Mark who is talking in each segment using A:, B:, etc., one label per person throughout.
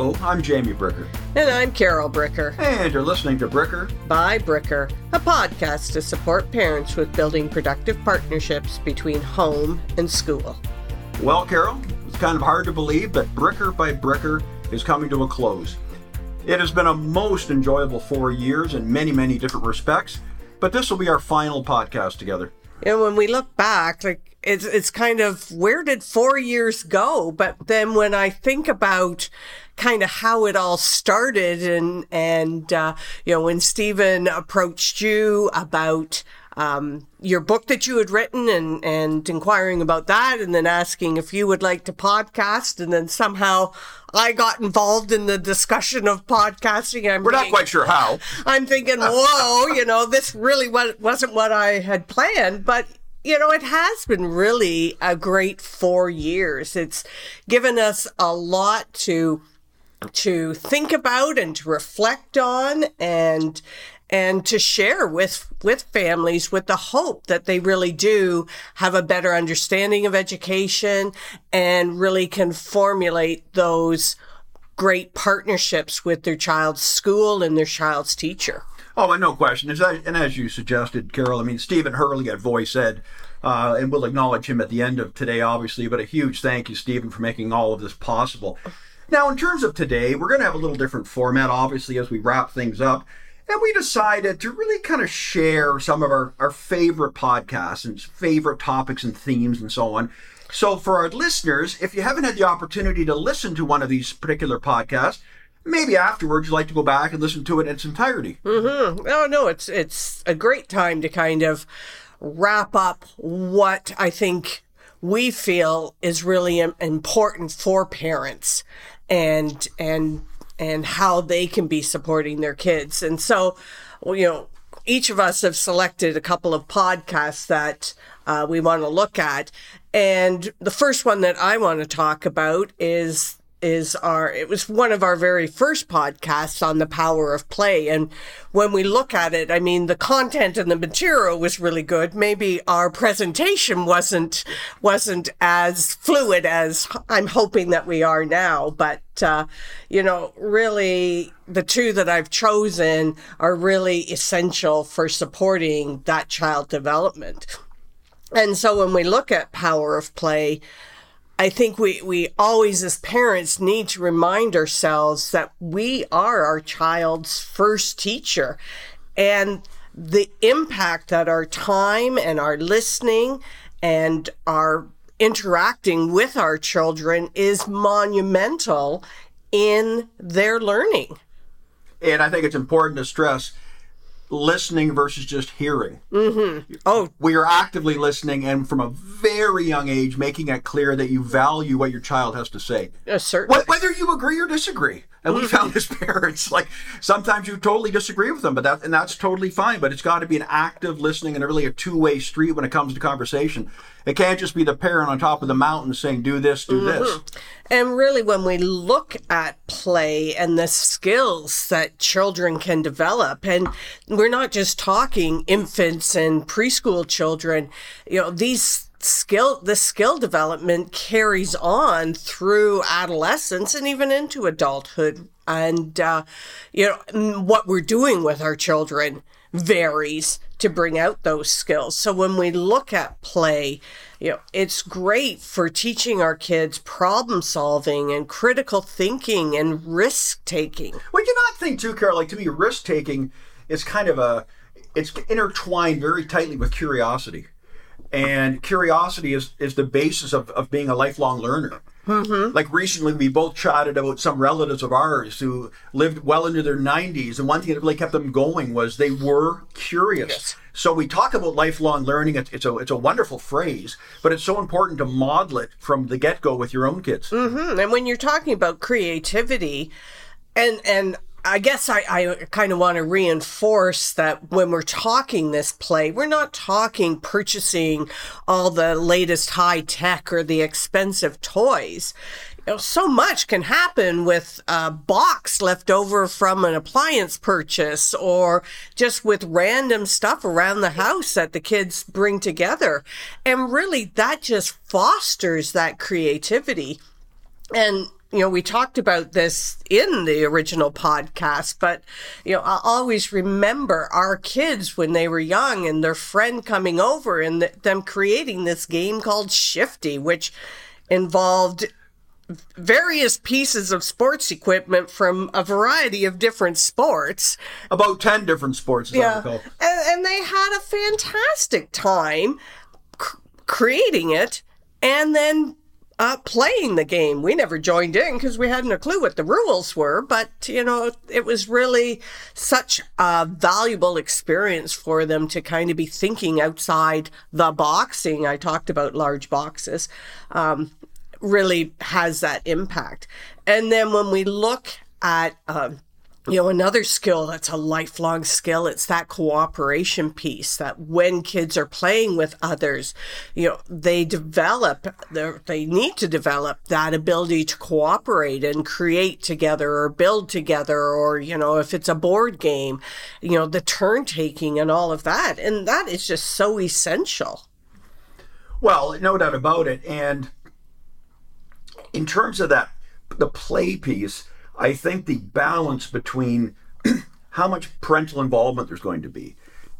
A: Hello, I'm Jamie Bricker.
B: And I'm Carol Bricker.
A: And you're listening to Bricker
B: by Bricker, a podcast to support parents with building productive partnerships between home and school.
A: Well, Carol, it's kind of hard to believe, but Bricker by Bricker is coming to a close. It has been a most enjoyable four years in many, many different respects, but this will be our final podcast together.
B: And when we look back, like it's it's kind of where did four years go? But then when I think about kind of how it all started and and uh, you know when Stephen approached you about um, your book that you had written and and inquiring about that and then asking if you would like to podcast and then somehow I got involved in the discussion of podcasting.
A: I'm We're not quite sure how.
B: I'm thinking, whoa, you know, this really wasn't what I had planned, but you know, it has been really a great four years. It's given us a lot to to think about and to reflect on and and to share with with families with the hope that they really do have a better understanding of education and really can formulate those great partnerships with their child's school and their child's teacher.
A: Oh, and no question. As I, and as you suggested, Carol, I mean, Stephen Hurley at VoicEd, uh, and we'll acknowledge him at the end of today, obviously, but a huge thank you, Stephen, for making all of this possible. Now, in terms of today, we're going to have a little different format, obviously, as we wrap things up. And we decided to really kind of share some of our, our favorite podcasts and favorite topics and themes and so on. So, for our listeners, if you haven't had the opportunity to listen to one of these particular podcasts, maybe afterwards you'd like to go back and listen to it in its entirety.
B: Mm-hmm. Oh no, it's it's a great time to kind of wrap up what I think we feel is really important for parents and and and how they can be supporting their kids. And so, you know, each of us have selected a couple of podcasts that uh, we want to look at. And the first one that I want to talk about is is our it was one of our very first podcasts on the power of play. And when we look at it i mean the content and the material was really good. Maybe our presentation wasn't wasn't as fluid as i'm hoping that we are now. But uh, you know really the two that i've chosen are really essential for supporting that child development. And so when we look at power of play I think we, we always, as parents, need to remind ourselves that we are our child's first teacher. And the impact that our time and our listening and our interacting with our children is monumental in their learning.
A: And I think it's important to stress listening versus just hearing.
B: Mm-hmm. Oh,
A: we are actively listening, and from a very young age, making it clear that you value what your child has to say.
B: Uh, certainly.
A: Whether you agree or disagree. And we found as parents, like sometimes you totally disagree with them, but that and that's totally fine. But it's got to be an active listening and really a two way street when it comes to conversation. It can't just be the parent on top of the mountain saying, "Do this, do mm-hmm. this."
B: And really, when we look at play and the skills that children can develop, and we're not just talking infants and preschool children, you know, these skill the skill development carries on through adolescence and even into adulthood. And uh, you know what we're doing with our children varies to bring out those skills. So when we look at play you know it's great for teaching our kids problem solving and critical thinking and risk taking.
A: Would you not think too carol like to me risk taking is kind of a it's intertwined very tightly with curiosity and curiosity is, is the basis of, of being a lifelong learner. Mm-hmm. Like recently, we both chatted about some relatives of ours who lived well into their 90s, and one thing that really kept them going was they were curious. Yes. So we talk about lifelong learning. It's, it's, a it's a wonderful phrase, but it's so important to model it from the get go with your own kids.
B: Mm-hmm. And when you're talking about creativity, and and I guess I, I kind of want to reinforce that when we're talking this play, we're not talking purchasing all the latest high tech or the expensive toys. You know, so much can happen with a box left over from an appliance purchase or just with random stuff around the house that the kids bring together. And really, that just fosters that creativity. And you know, we talked about this in the original podcast, but, you know, I always remember our kids when they were young and their friend coming over and th- them creating this game called Shifty, which involved various pieces of sports equipment from a variety of different sports.
A: About 10 different sports,
B: Yeah. And, and they had a fantastic time c- creating it and then uh, playing the game. We never joined in because we hadn't a clue what the rules were, but you know, it was really such a valuable experience for them to kind of be thinking outside the boxing. I talked about large boxes. Um, really has that impact. And then when we look at, um, you know, another skill that's a lifelong skill, it's that cooperation piece that when kids are playing with others, you know, they develop they need to develop that ability to cooperate and create together or build together, or, you know, if it's a board game, you know, the turn taking and all of that. And that is just so essential.
A: Well, no doubt about it. And in terms of that, the play piece, I think the balance between how much parental involvement there's going to be.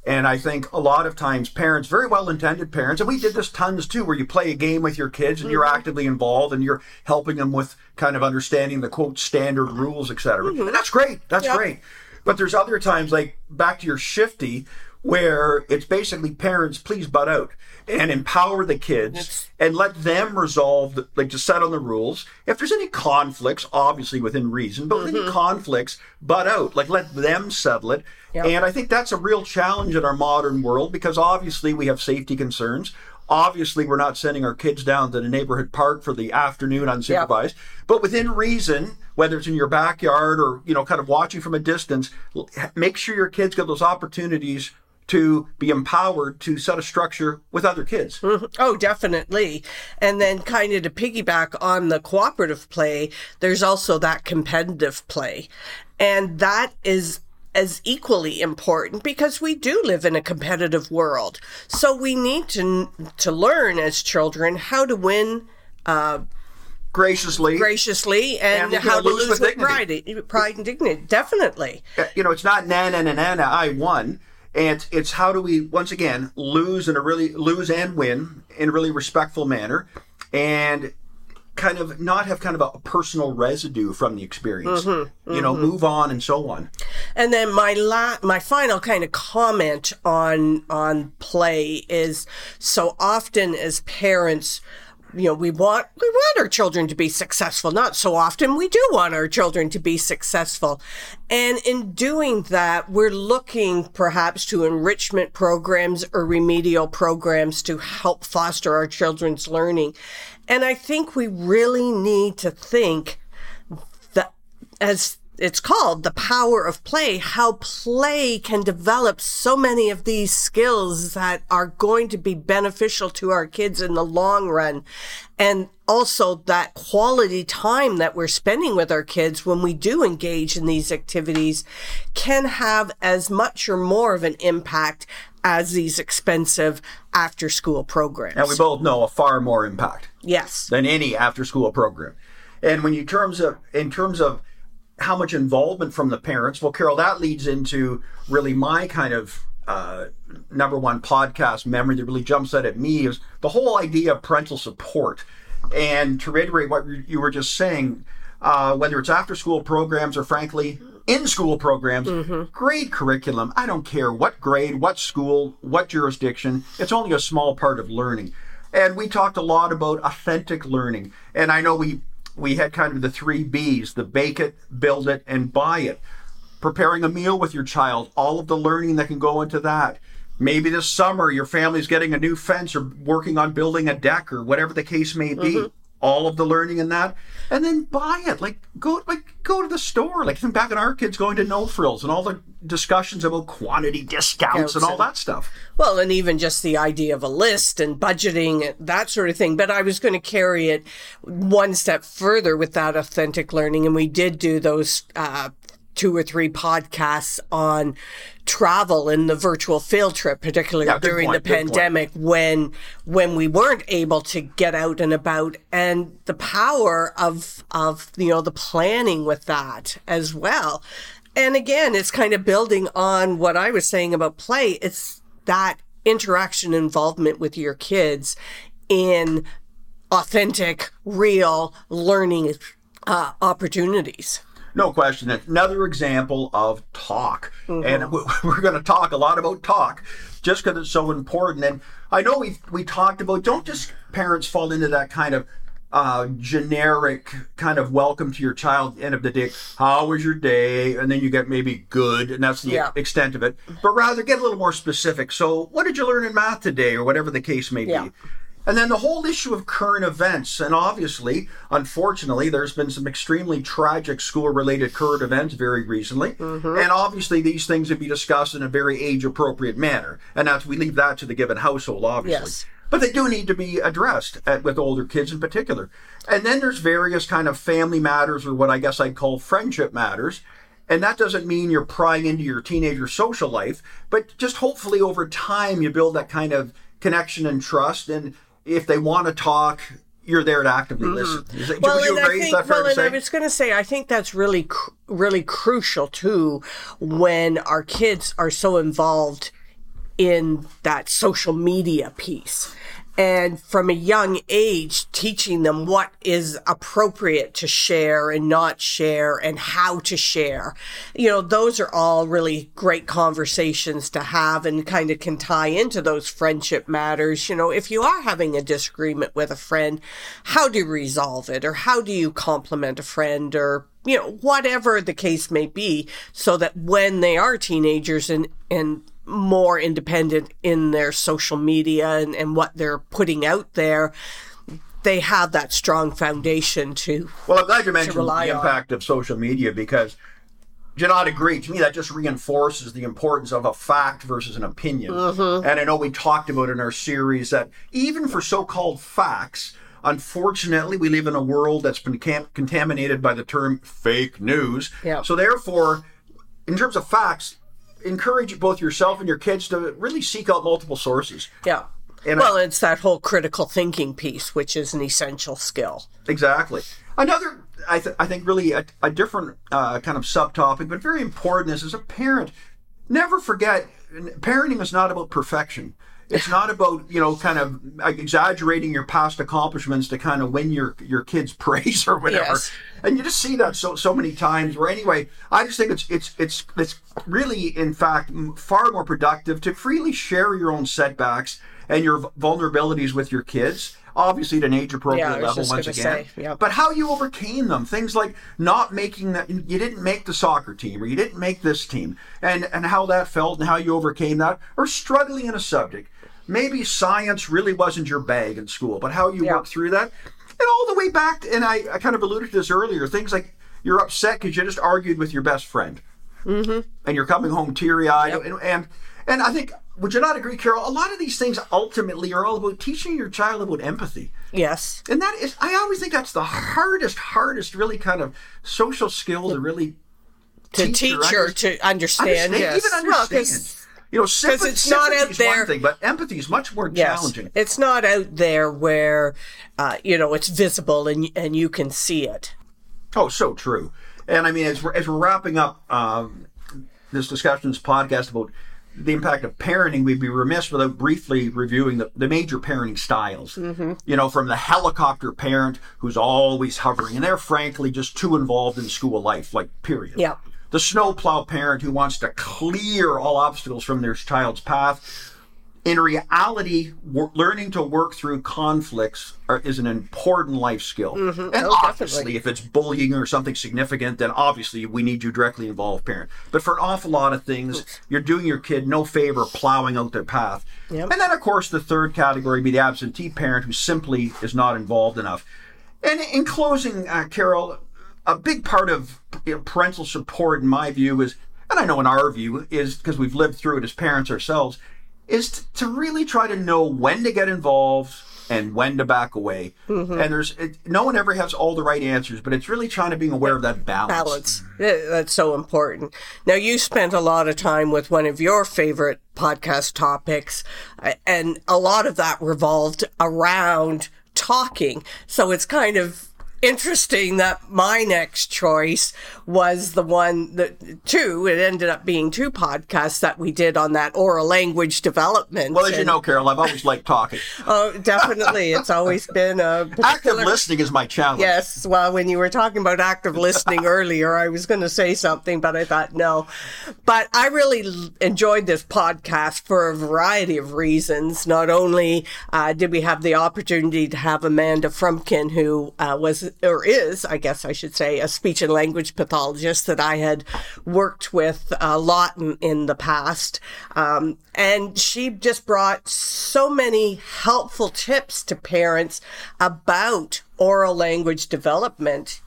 A: And I think a lot of times parents, very well intended parents, and we did this tons too, where you play a game with your kids and you're mm-hmm. actively involved and you're helping them with kind of understanding the quote standard rules, etc. Mm-hmm. And that's great. That's
B: Yep.
A: great. But there's other times, like back to your shifty, where it's basically parents, please butt out and empower the kids and let them resolve, the, like, to set on the rules. If there's any conflicts, obviously within reason, but with any mm-hmm. conflicts, butt out. Like, let them settle it. And I think that's a real challenge in our modern world because obviously we have safety concerns. Obviously, we're not sending our kids down to the neighborhood park for the afternoon unsupervised, but within reason, whether it's in your backyard or you know, kind of watching from a distance, make sure your kids get those opportunities to be empowered to set a structure with other kids.
B: Oh, definitely. And then, kind of to piggyback on the cooperative play, there's also that competitive play. And that is as equally important because we do live in a competitive world. So we need to to learn as children how to win
A: Graciously,
B: graciously and,
A: And,
B: how to
A: lose
B: lose
A: with
B: with pride, pride and dignity. Definitely.
A: Uh, you know, it's not na na na na na. I won. And it's how do we once again lose in a really lose and win in a really respectful manner, and kind of not have kind of a personal residue from the experience. Mm-hmm, you know, mm-hmm. move on and so on.
B: And then my la- my final kind of comment on on play is so often as parents you know we want we want our children to be successful. Not so often. We do want our children to be successful. And in doing that we're looking perhaps to enrichment programs or remedial programs to help foster our children's learning. And i think we really need to think that as it's called the power of play how play can develop so many of these skills that are going to be beneficial to our kids in the long run and also that quality time that we're spending with our kids when we do engage in these activities can have as much or more of an impact as these expensive after school programs
A: And we both know a far more impact.
B: yes
A: than any after school program. And when you terms of in terms of how much involvement from the parents, well, Carol, that leads into really my kind of uh, number one podcast memory that really jumps out at me is the whole idea of parental support. And to reiterate what you were just saying, uh, whether it's after school programs or frankly in school programs, grade curriculum, I don't care what grade, what school, what jurisdiction, it's only a small part of learning. And we talked a lot about authentic learning. And I know we we had kind of the three B's the bake it, build it, and buy it. Preparing a meal with your child, all of the learning that can go into that. Maybe this summer your family's getting a new fence or working on building a deck or whatever the case may be. Mm-hmm. All of the learning in that. And then buy it. Like go like go to the store. Like think back in our kids going to no frills and all the discussions about quantity discounts and all that stuff.
B: Well, and even just the idea of a list and budgeting, that sort of thing. But I was going to carry it one step further with that authentic learning. And we did do those uh, two or three podcasts on travel and the virtual field trip, particularly
A: Yeah,
B: during
A: point,
B: the
A: good point.
B: pandemic when when we weren't able to get out and about and the power of of you know the planning with that as well. And again, it's kind of building on what I was saying about play. It's that interaction involvement with your kids in authentic, real learning uh, opportunities.
A: No question. Another example of talk.
B: Mm-hmm.
A: And we- we're going to talk a lot about talk just because it's so important. And I know we we talked about don't just parents fall into that kind of uh, generic kind of welcome to your child end of the day. How was your day? And then you get maybe good, and that's the
B: Yeah.
A: extent of it. But rather get a little more specific. So, what did you learn in math today, or whatever the case may
B: Yeah.
A: be? And then the whole issue of current events. And obviously, unfortunately, there's been some extremely tragic school related current events very recently. Mm-hmm. And obviously, these things would be discussed in a very age appropriate manner. And that's, we leave that to the given household, obviously.
B: Yes.
A: But they do need to be addressed at, with older kids in particular. And then there's various kind of family matters, or what I guess I'd call friendship matters. And that doesn't mean you're prying into your teenager social life, but just hopefully over time you build that kind of connection and trust. And if they want to talk, you're there to actively mm-hmm. listen. That, would you
B: and? I think, well,
A: to
B: and
A: say?
B: I was going to say, I think that's really, cr- really crucial too, when our kids are so involved in that social media piece. And from a young age, teaching them what is appropriate to share and not share and how to share. You know, those are all really great conversations to have and kind of can tie into those friendship matters. You know, if you are having a disagreement with a friend, how do you resolve it or how do you compliment a friend or you know, whatever the case may be, so that when they are teenagers and, and more independent in their social media and, and what they're putting out there, they have that strong foundation to.
A: Well, I'm glad you mentioned the
B: rely on.
A: impact of social media because do you not agree? To me, that just reinforces the importance of a fact versus an opinion.
B: Mm-hmm.
A: And I know we talked about in our series that even for so called facts, unfortunately, we live in a world that's been cam- contaminated by the term fake news.
B: Yeah.
A: So, therefore, in terms of facts, encourage both yourself and your kids to really seek out multiple sources.
B: Yeah.
A: And
B: well, it's that whole critical thinking piece, which is an essential skill.
A: Exactly. Another, I, th- I think, really a, a different uh, kind of subtopic, but very important is as a parent, never forget parenting is not about perfection. It's not about you know kind of exaggerating your past accomplishments to kind of win your your kids' praise or whatever.
B: Yes.
A: And you just see that so so many times. Where anyway, I just think it's it's it's it's really in fact far more productive to freely share your own setbacks and your vulnerabilities with your kids. Obviously, at an age appropriate
B: Yeah,
A: level once again.
B: say, yeah.
A: But how you overcame them, things like not making that you didn't make the soccer team or you didn't make this team, and and how that felt and how you overcame that, or struggling in a subject. Maybe science really wasn't your bag in school, but how you
B: Yeah.
A: through that, and all the way back. And I, I kind of alluded to this earlier. Things like you're upset because you just argued with your best friend, mm-hmm. and you're coming home teary eyed, and, and and I think. Would you not agree, Carol? A lot of these things ultimately are all about teaching your child about empathy.
B: Yes.
A: And that is, I always think that's the hardest, hardest, really kind of social skill to really
B: To
A: teach or
B: teach her
A: under-
B: to understand.
A: understand,
B: yes.
A: even
B: Well,
A: understand.
B: 'cause-
A: you know, sympathy,
B: it's not out
A: is
B: there-
A: one thing, but empathy is much more
B: Yes.
A: challenging.
B: It's not out there where, uh, you know, it's visible and and you can see it.
A: Oh, so true. And I mean, as we're, as we're wrapping up um, this discussion, this podcast about the impact of parenting, we'd be remiss without briefly reviewing the, the major parenting styles.
B: Mm-hmm.
A: You know, from the helicopter parent who's always hovering, and they're frankly just too involved in school life, like, period.
B: Yeah.
A: The snowplow parent who wants to clear all obstacles from their child's path. In reality, learning to work through conflicts are, is an important life skill. And
B: Oh,
A: obviously,
B: definitely.
A: if it's bullying or something significant, then obviously we need you directly involved parent. But for an awful lot of things, you're doing your kid no favor plowing out their path.
B: Yep.
A: And then, of course, the third category would be the absentee parent who simply is not involved enough. And in closing, uh, Carol, a big part of you know, parental support, in my view, is, and I know in our view, is because we've lived through it as parents ourselves, is t- to really try to know when to get involved, and when to back away. Mm-hmm. And there's it, no one ever has all the right answers, but it's really trying to be aware of that balance.
B: Balance that's so important. Now, you spent a lot of time with one of your favorite podcast topics, and a lot of that revolved around talking. So it's kind of interesting that my next choice was the one that two it ended up being two podcasts that we did on that oral language development
A: Well, as you know, Carol, I've always liked talking.
B: oh definitely it's always been a
A: Active listening is my challenge.
B: Yes, well, when you were talking about active listening earlier, I was going to say something, but I thought no. But I really enjoyed this podcast for a variety of reasons. Not only uh, did we have the opportunity to have Amanda Frumpkin, who uh, was or is, I guess I should say, a speech and language pathologist that I had worked with a lot in, in the past. Um, and she just brought so many helpful tips to parents about oral language development.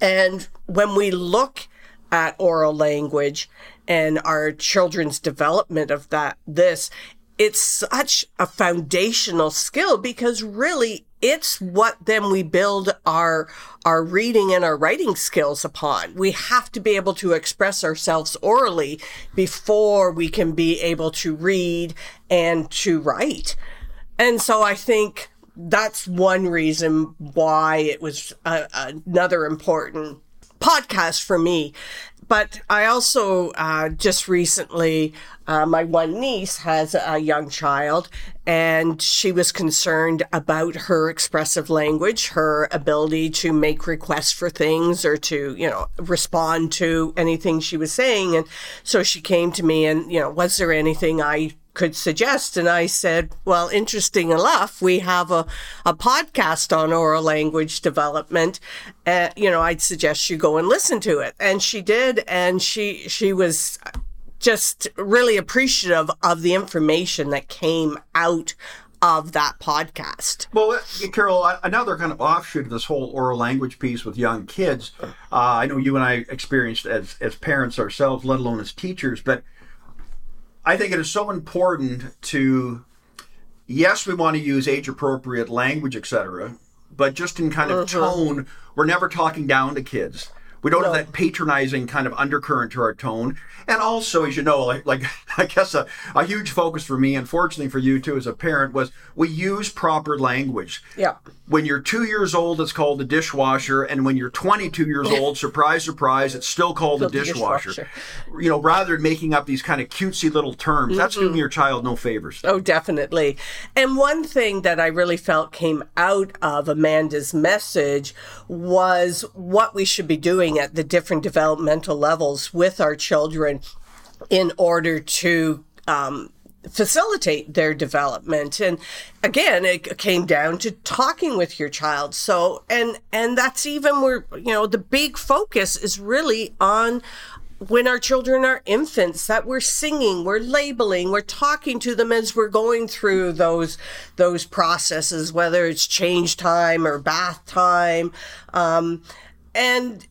B: And when we look at oral language and our children's development of that, this, it's such a foundational skill because really it's what then we build our our reading and our writing skills upon. We have to be able to express ourselves orally before we can be able to read and to write. And so I think that's one reason why it was a, another important podcast for me. But I also uh, just recently, uh, my one niece has a young child, and she was concerned about her expressive language, her ability to make requests for things or to, you know, respond to anything she was saying. And so she came to me and, you know, was there anything I could suggest. And I said, well, interesting enough, we have a, a podcast on oral language development. Uh, you know, I'd suggest you go and listen to it. And she did. And she, she was just really appreciative of the information that came out of that podcast.
A: Well, uh, Carol, another kind of offshoot of this whole oral language piece with young kids. Uh, I know you and I experienced as as parents ourselves, let alone as teachers, but I think it is so important to. Yes, we want to use age appropriate language, etc., but just in kind of uh-huh. tone, we're never talking down to kids. We don't have that patronizing kind of undercurrent to our tone. And also, as you know, like, like I guess a, a huge focus for me, unfortunately for you too as a parent, was we use proper language.
B: Yeah.
A: When you're two years old, it's called a dishwasher, and when you're 22 years old, surprise, surprise, it's still called a dishwasher.
B: dishwasher.
A: You know, rather than making up these kind of cutesy little terms, that's doing your child no favors.
B: Oh, definitely. And one thing that I really felt came out of Amanda's message was what we should be doing at the different developmental levels with our children in order to um, facilitate their development. And again it came down to talking with your child. So and and that's even where you know the big focus is really on when our children are infants that we're singing we're labeling we're talking to them as we're going through those those processes whether it's change time or bath time. Um, and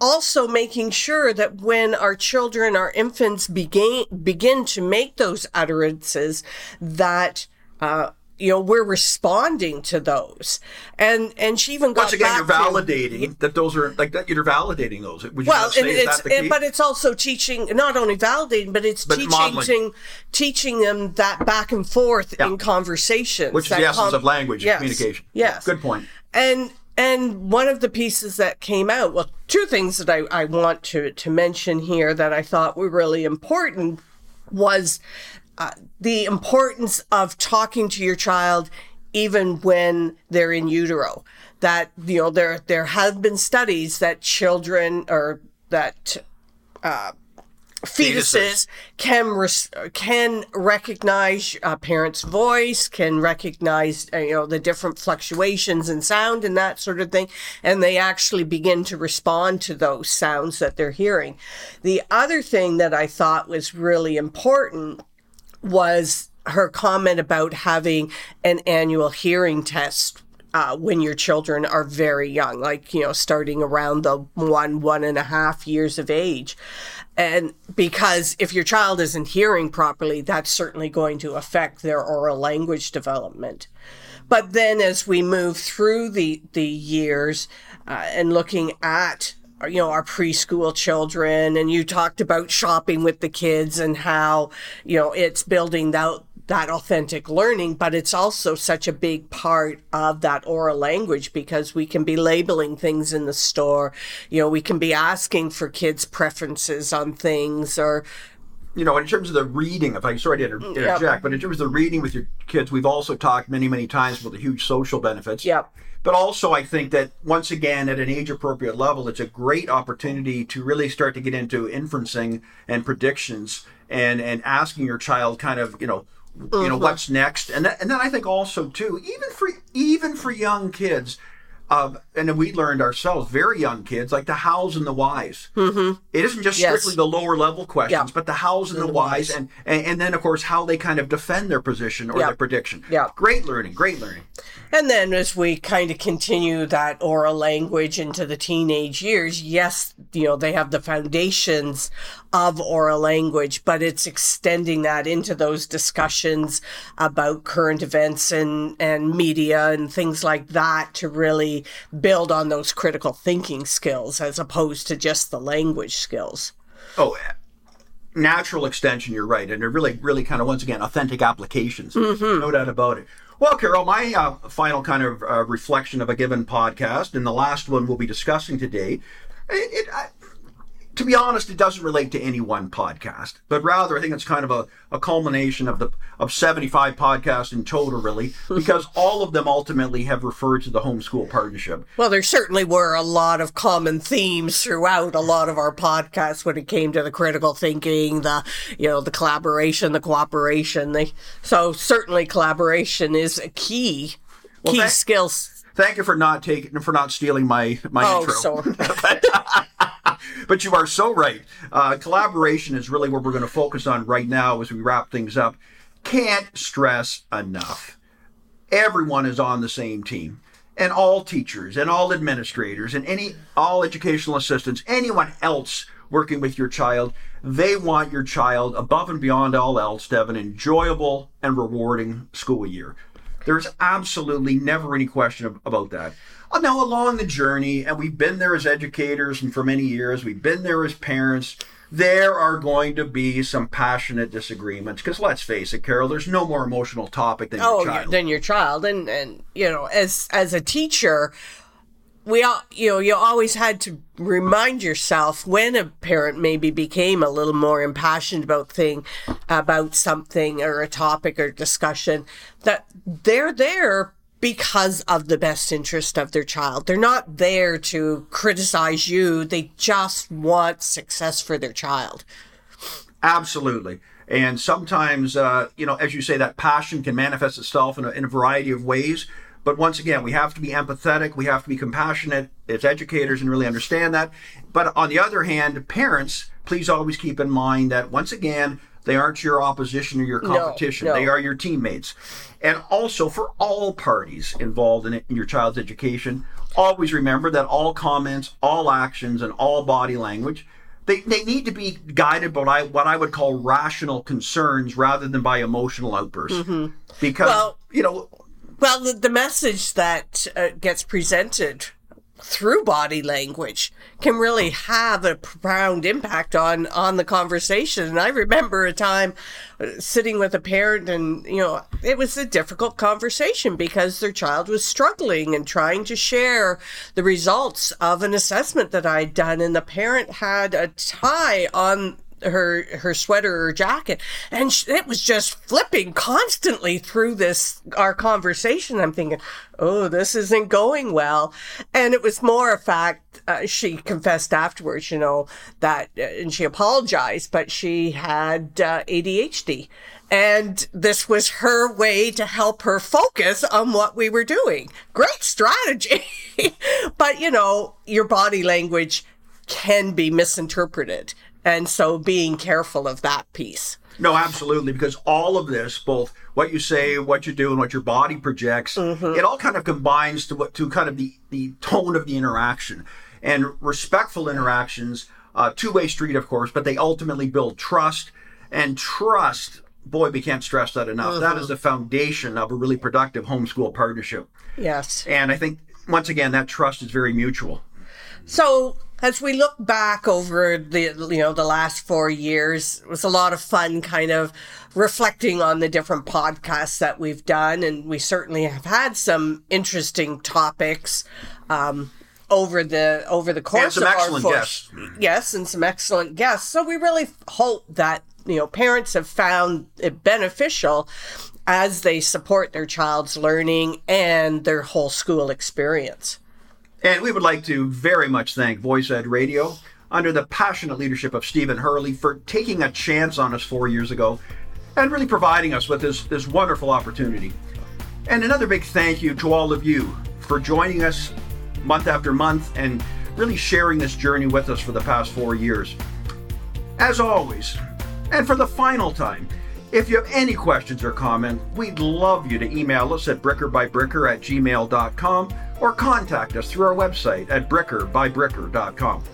B: also making sure that when our children our infants begin begin to make those utterances that uh, you know we're responding to those and and she even got
A: Once again, you're
B: back to-
A: validating that those are like that. You're validating those. Would you
B: well, and it's and- but it's also teaching not only validating, but it's
A: But
B: teaching
A: modeling.
B: teaching them that back and forth in conversations,
A: Which is the essence
B: com-
A: of language,
B: Yes,
A: communication.
B: Yes,
A: Good point.
B: And and one of the pieces that came out, well, two things that I, I want to to mention here that I thought were really important was uh, the importance of talking to your child even when they're in utero. That you know there there have been studies that children or that fetuses
A: Fetuses.
B: can res- can recognize a parent's voice, can recognize uh, you know the different fluctuations in sound and that sort of thing, and they actually begin to respond to those sounds that they're hearing. The other thing that I thought was really important was her comment about having an annual hearing test uh, when your children are very young, like, you know, starting around the one, one and a half years of age. And because if your child isn't hearing properly, that's certainly going to affect their oral language development. But then as we move through the, the years uh, and looking at you know our preschool children and you talked about shopping with the kids and how you know it's building out that authentic learning, but it's also such a big part of that oral language because we can be labeling things in the store. You know, we can be asking for kids' preferences on things or
A: you know, in terms of the reading, if I sorry to inter- mm, interject,
B: Yep.
A: but in terms of the reading with your kids, we've also talked many, many times about the huge social benefits.
B: Yep.
A: But also, I think that once again, at an age appropriate level, it's a great opportunity to really start to get into inferencing and predictions and and asking your child kind of you know you know what's next and th- and then I think also too even for even for young kids. Um, and then we learned ourselves, very young kids, like the hows and the whys. Mm-hmm. It isn't just
B: Yes.
A: strictly the lower level questions,
B: Yeah.
A: but the hows and the,
B: the
A: whys,
B: whys.
A: and, and and then of course how they kind of defend their position or
B: Yeah.
A: their prediction.
B: Yeah.
A: great learning, great learning.
B: And then as we kind of continue that oral language into the teenage years, yes, you know, they have the foundations of oral language, but it's extending that into those discussions about current events and, and media and things like that to really build on those critical thinking skills as opposed to just the language skills.
A: Oh, eh, natural extension. You're right, and they're really, really kind of once again authentic applications. Mm-hmm. No doubt about it. Well, Carol, my uh, final kind of uh, reflection of a given podcast, and the last one we'll be discussing today, it, it to be honest, it doesn't relate to any one podcast, but rather I think it's kind of a, a culmination of the of 75 podcasts in total, really, because all of them ultimately have referred to the homeschool partnership.
B: Well, there certainly were a lot of common themes throughout a lot of our podcasts when it came to the critical thinking, the you know the collaboration, the cooperation. They, so certainly collaboration is a key key
A: thank-
B: skills.
A: Thank you for not taking for not stealing my my
B: Oh,
A: intro.
B: so
A: But you are so right. Uh, collaboration is really what we're going to focus on right now as we wrap things up. Can't stress enough. Everyone is on the same team, and all teachers and all administrators and any all educational assistants, anyone else working with your child, they want your child above and beyond all else to have an enjoyable and rewarding school year. There's absolutely never any question ab- about that. Now, along the journey, and we've been there as educators and for many years, we've been there as parents, there are going to be some passionate disagreements. Because let's face it, Carol, there's no more emotional topic than
B: oh
A: your child.
B: than your child, and and you know as as a teacher. We all, you know, you always had to remind yourself when a parent maybe became a little more impassioned about thing, about something or a topic or discussion, that they're there because of the best interest of their child. They're not there to criticize you. They just want success for their child.
A: Absolutely. And sometimes, uh, you know, as you say, that passion can manifest itself in a, in a variety of ways. But once again, we have to be empathetic, we have to be compassionate as educators and really understand that. But on the other hand, parents, please always keep in mind that once again, they aren't your opposition or your competition.
B: no.
A: They are your teammates. And also, for all parties involved in, it, in your child's education, always remember that all comments, all actions, and all body language they, they need to be guided by what I, what I would call rational concerns rather than by emotional outbursts. Because,
B: Well-
A: you know,
B: Well, the, the message that uh, gets presented through body language can really have a profound impact on on the conversation. And I remember a time uh, sitting with a parent, and you know, it was a difficult conversation because their child was struggling and trying to share the results of an assessment that I'd done, and the parent had a tie on her her sweater or jacket. And sh- it was just flipping constantly through this our conversation. I'm thinking oh this isn't going well. And it was more a fact uh, she confessed afterwards you know that uh, and she apologized but she had uh, adhd and this was her way to help her focus on what we were doing. Great strategy. But you know your body language can be misinterpreted. And so being careful of that piece.
A: no, absolutely, because all of this, both what you say, what you do, and what your body projects, it all kind of combines to what to kind of the, the tone of the interaction. And respectful interactions, uh, two way street, of course, but they ultimately build trust. And trust boy, we can't stress that enough. That is the foundation of a really productive homeschool partnership.
B: Yes.
A: And I think, once again, that trust is very mutual.
B: So as we look back over the you know the last four years, it was a lot of fun, kind of reflecting on the different podcasts that we've done, and we certainly have had some interesting topics. Um, over the over the course
A: some
B: of
A: excellent
B: our four,
A: guests.
B: yes, and some excellent guests. So we really hope that you know parents have found it beneficial as they support their child's learning and their whole school experience.
A: And we would like to very much thank VoicEd Radio, under the passionate leadership of Stephen Hurley, for taking a chance on us four years ago and really providing us with this, this wonderful opportunity. And another big thank you to all of you for joining us month after month and really sharing this journey with us for the past four years. As always, and for the final time, if you have any questions or comments, we'd love you to email us at brickerbybricker at gmail.com or contact us through our website at brickerbybricker.com.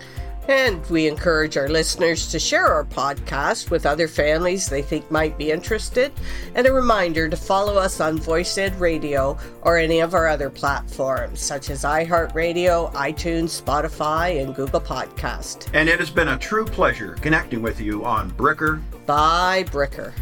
B: And we encourage our listeners to share our podcast with other families they think might be interested. And a reminder to follow us on VoicEd Radio or any of our other platforms, such as iHeartRadio, iTunes, Spotify, and Google Podcast.
A: And it has been a true pleasure connecting with you on Bricker
B: by, Bricker.